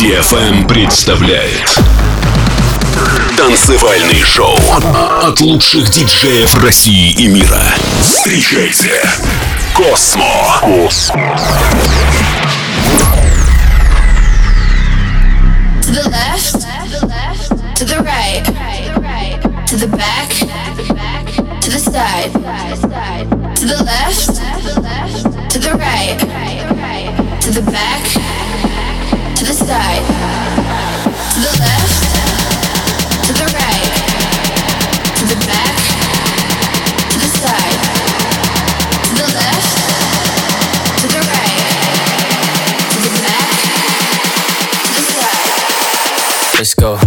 DFM эм представляет Танцевальный шоу от лучших диджеев России и мира. Встречайте Космо. Космо. To the left, to the right, to the back. to the left, to the right, to the back, the side, to the left, to the right, to the back, the side. Let's go.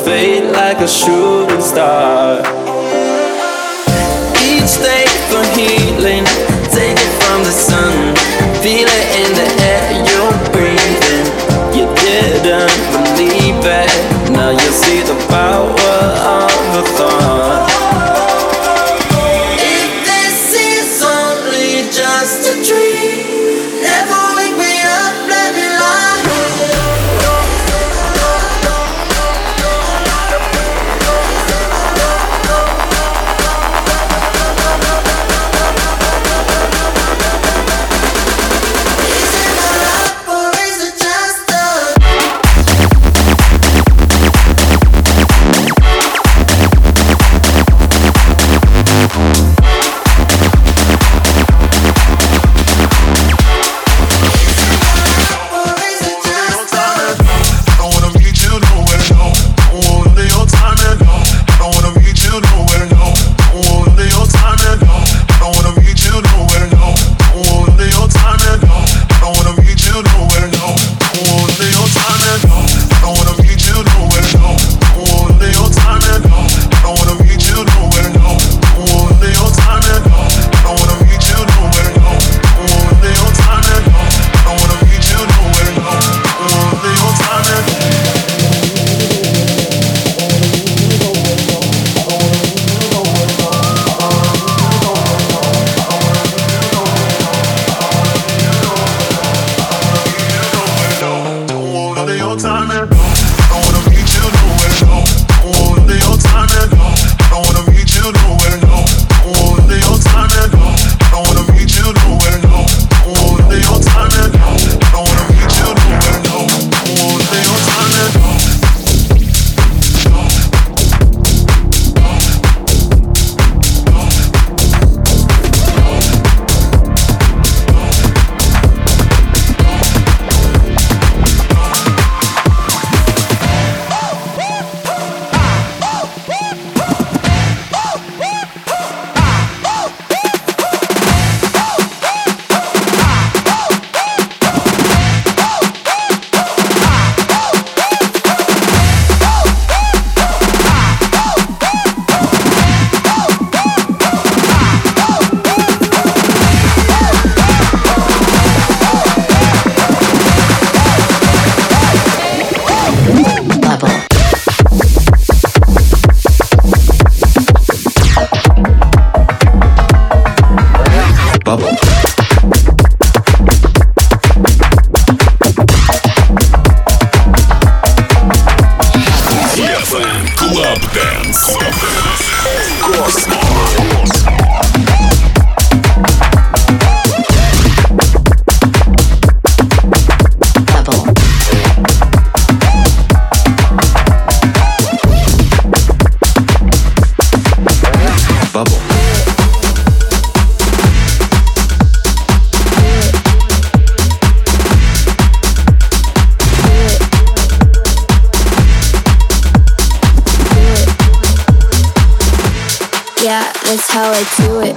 fade like a shoe. That's how I do it.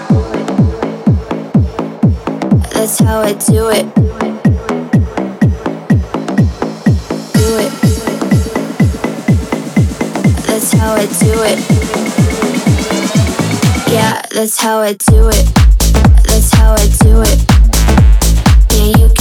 That's how I do it. Do it. That's how I do it. Yeah, that's how I do it. That's how I do it. Yeah, you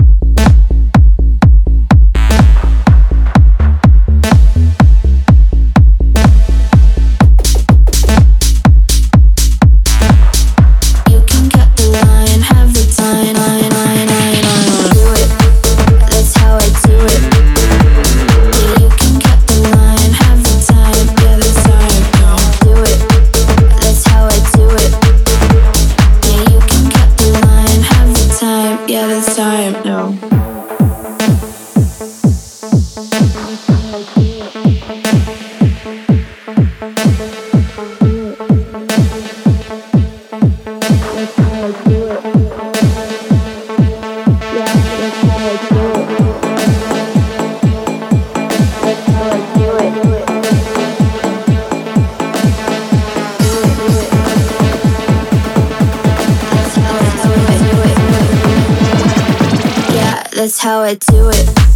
how I do it.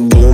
boom.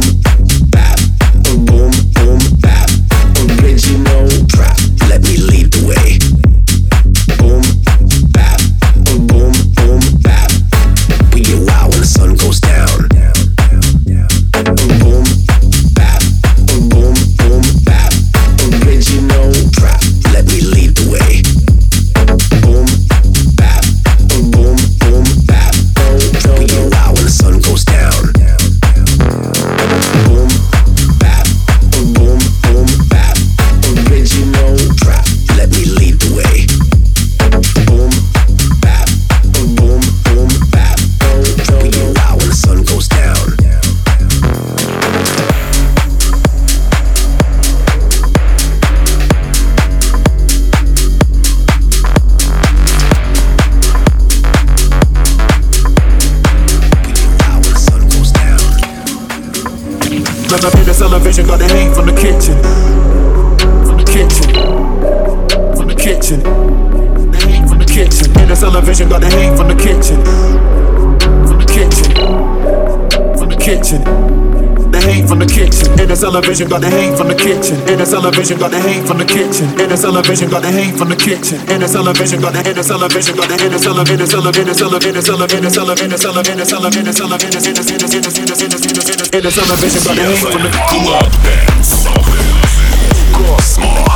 Television, got the heat from the kitchen. From the kitchen. From the kitchen. The heat from the kitchen. In the television, got the heat from the kitchen. From the kitchen. From the kitchen heat from the kitchen. In the television, got the heat from the kitchen. In the television, got the heat from the kitchen. In the television, got the heat from the kitchen. In the television, got the in the television, got the in the television, in the television, in the television, in the television, in the television, in the television, in the television, in the television, in the television, got the heat from the Club Dance. Cosmo.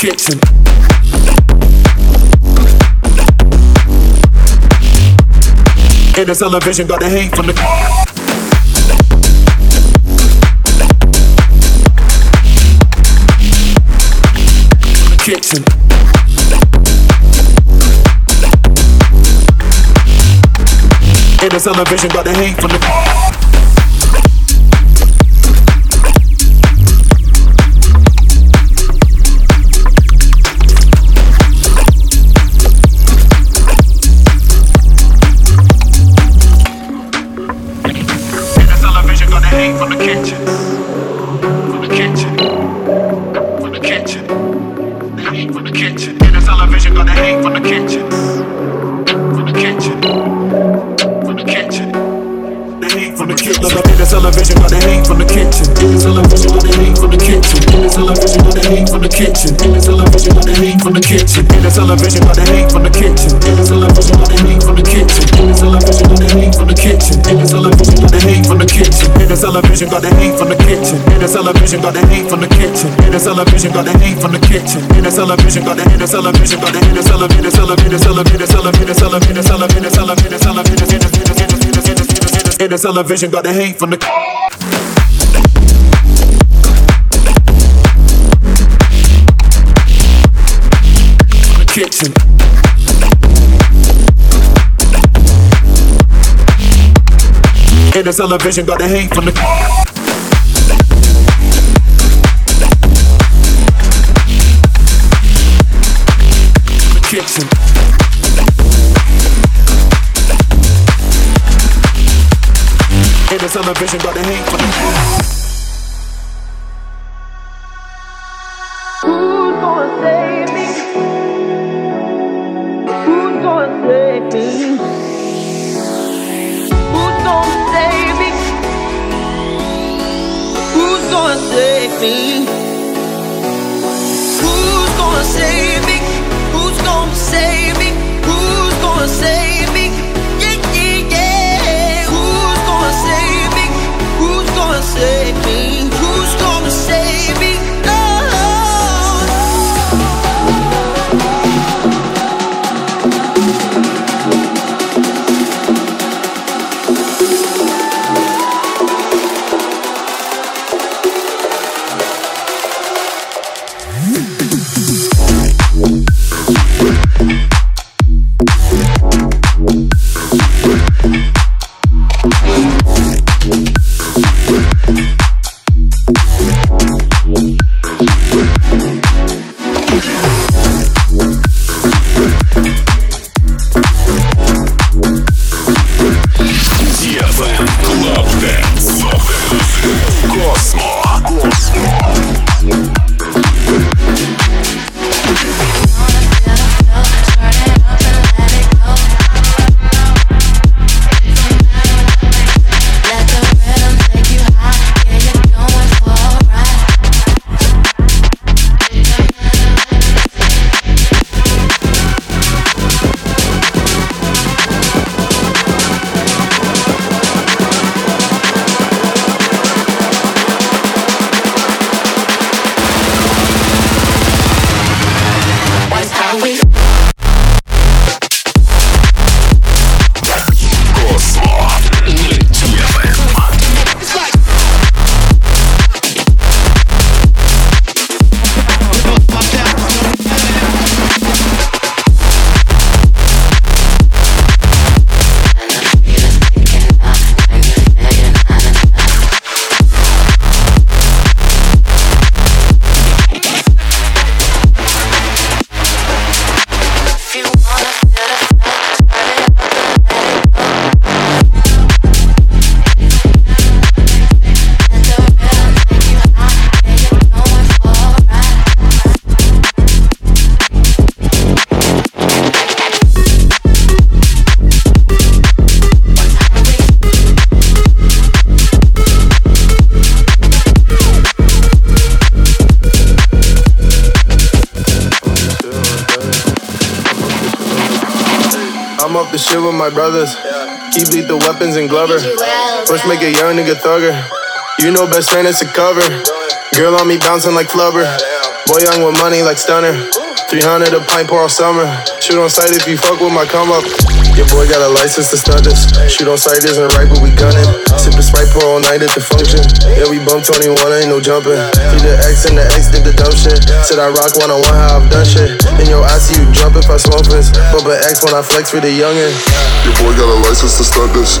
kitchen. In the television, got the heat from the. Kitchen. In the television, got the heat from the. Television, got the heat from the kitchen. Television, got the heat from the kitchen. Television, got the heat from the kitchen. Television, got the heat from the kitchen. Television, got the heat from the kitchen. Television, got the heat from the kitchen. Television, got the heat from the kitchen. Television, got the the television, got the the television, in the the television, in the the television, in the television, in the television, in the television, got the heat from the kitchen. In the television, got the heat from the. kitchen. In the television, got Make a young nigga thugger. You know best friend is a cover. Girl on me bouncing like flubber. Boy young with money like stunner. 300 a pint pour all summer. Shoot on sight if you fuck with my come up. Your boy got a license to stunt this. Shoot on sight isn't right, but we gunning. Sippin' Sprite pour all night at the function. Yeah, we bump 21, ain't no jumping. Through the X and the X did the dumb shit. Said I rock one on one, how I've done shit. In your I see you jump if I smoke this. Bump an X when I flex for the youngin'. Your boy got a license to stunt this.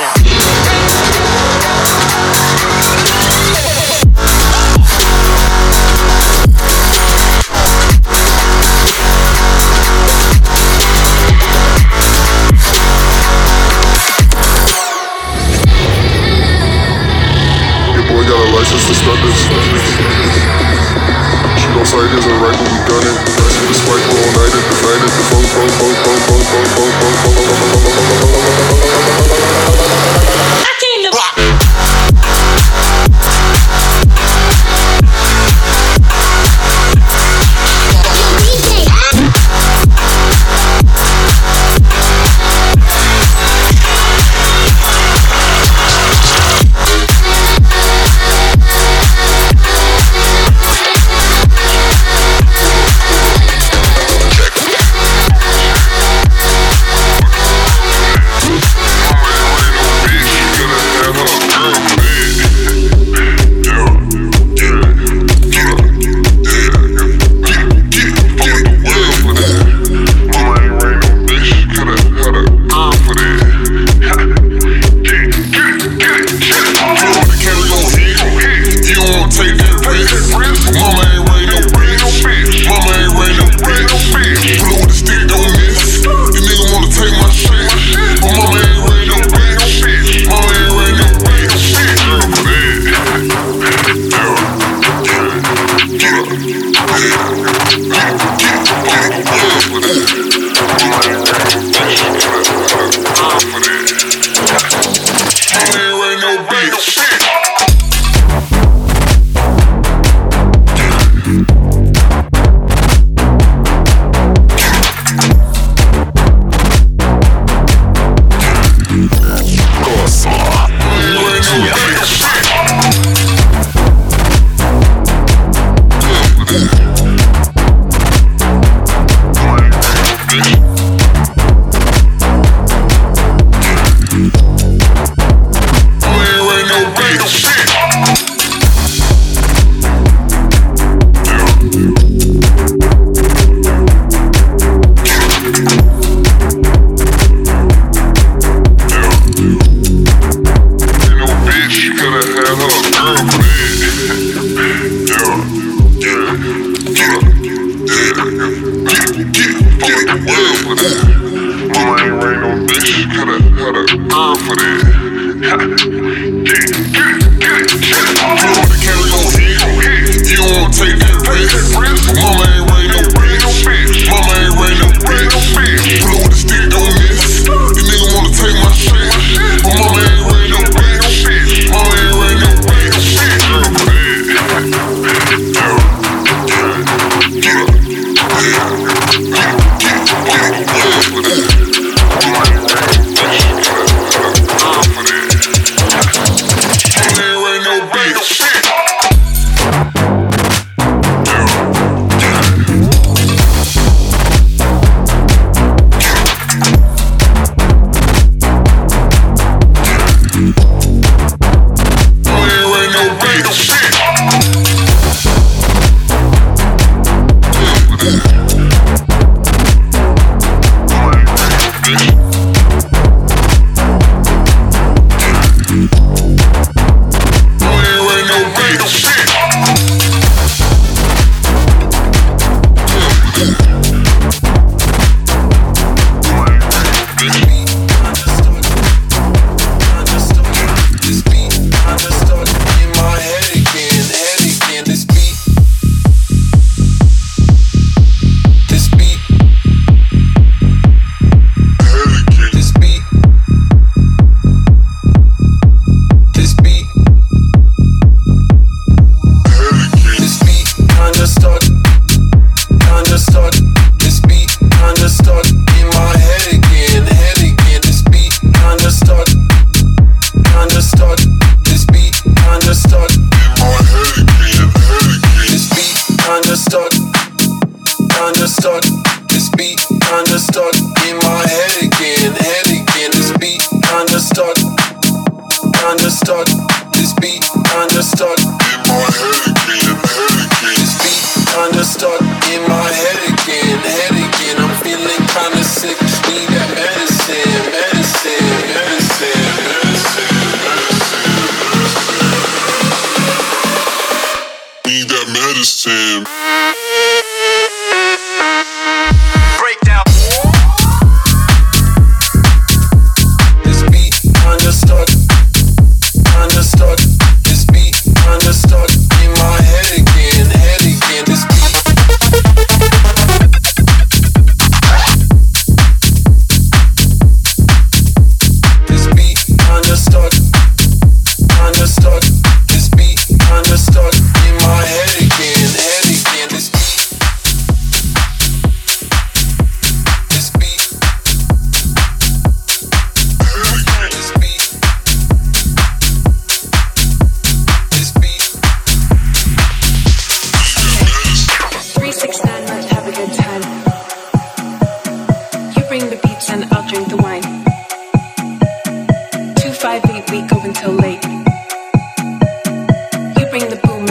boy got a license to stunt this. Shoot on sight isn't right, but we gunning. Sippin' Sprite all night at the night at the funk, funk, funk, funk, funk, funk, funk, funk, funk, funk, funk, funk,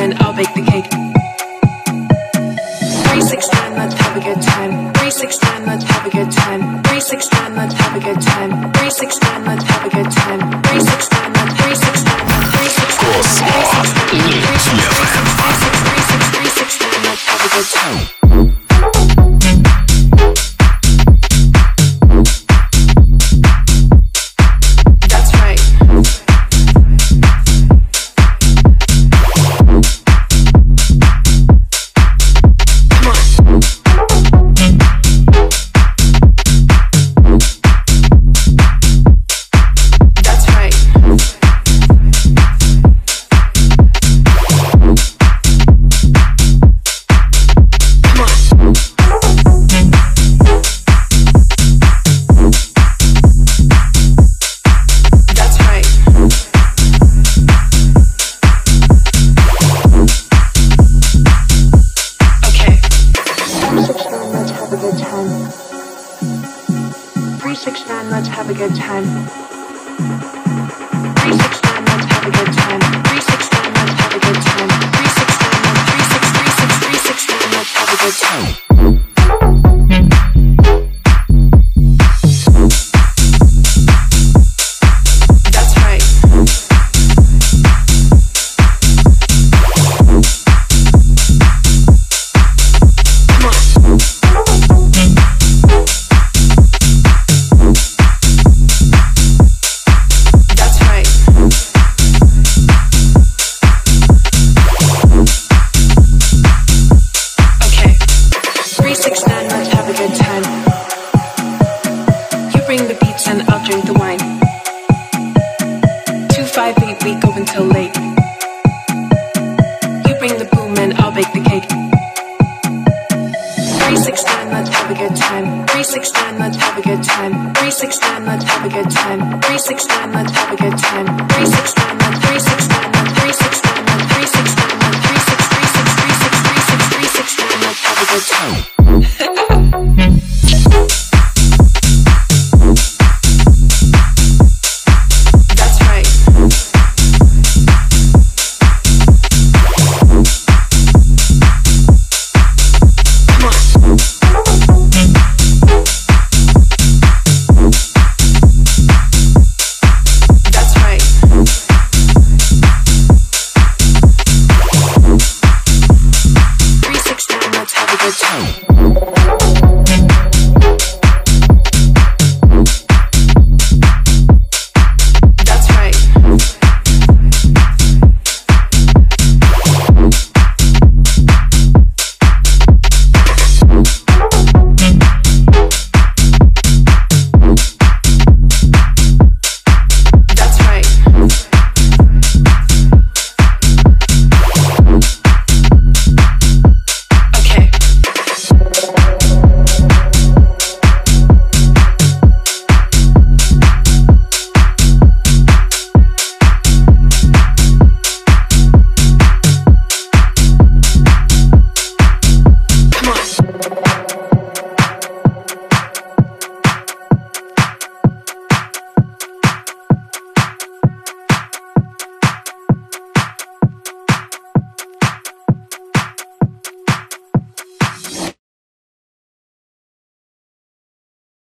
I'll bake the cake. Until late.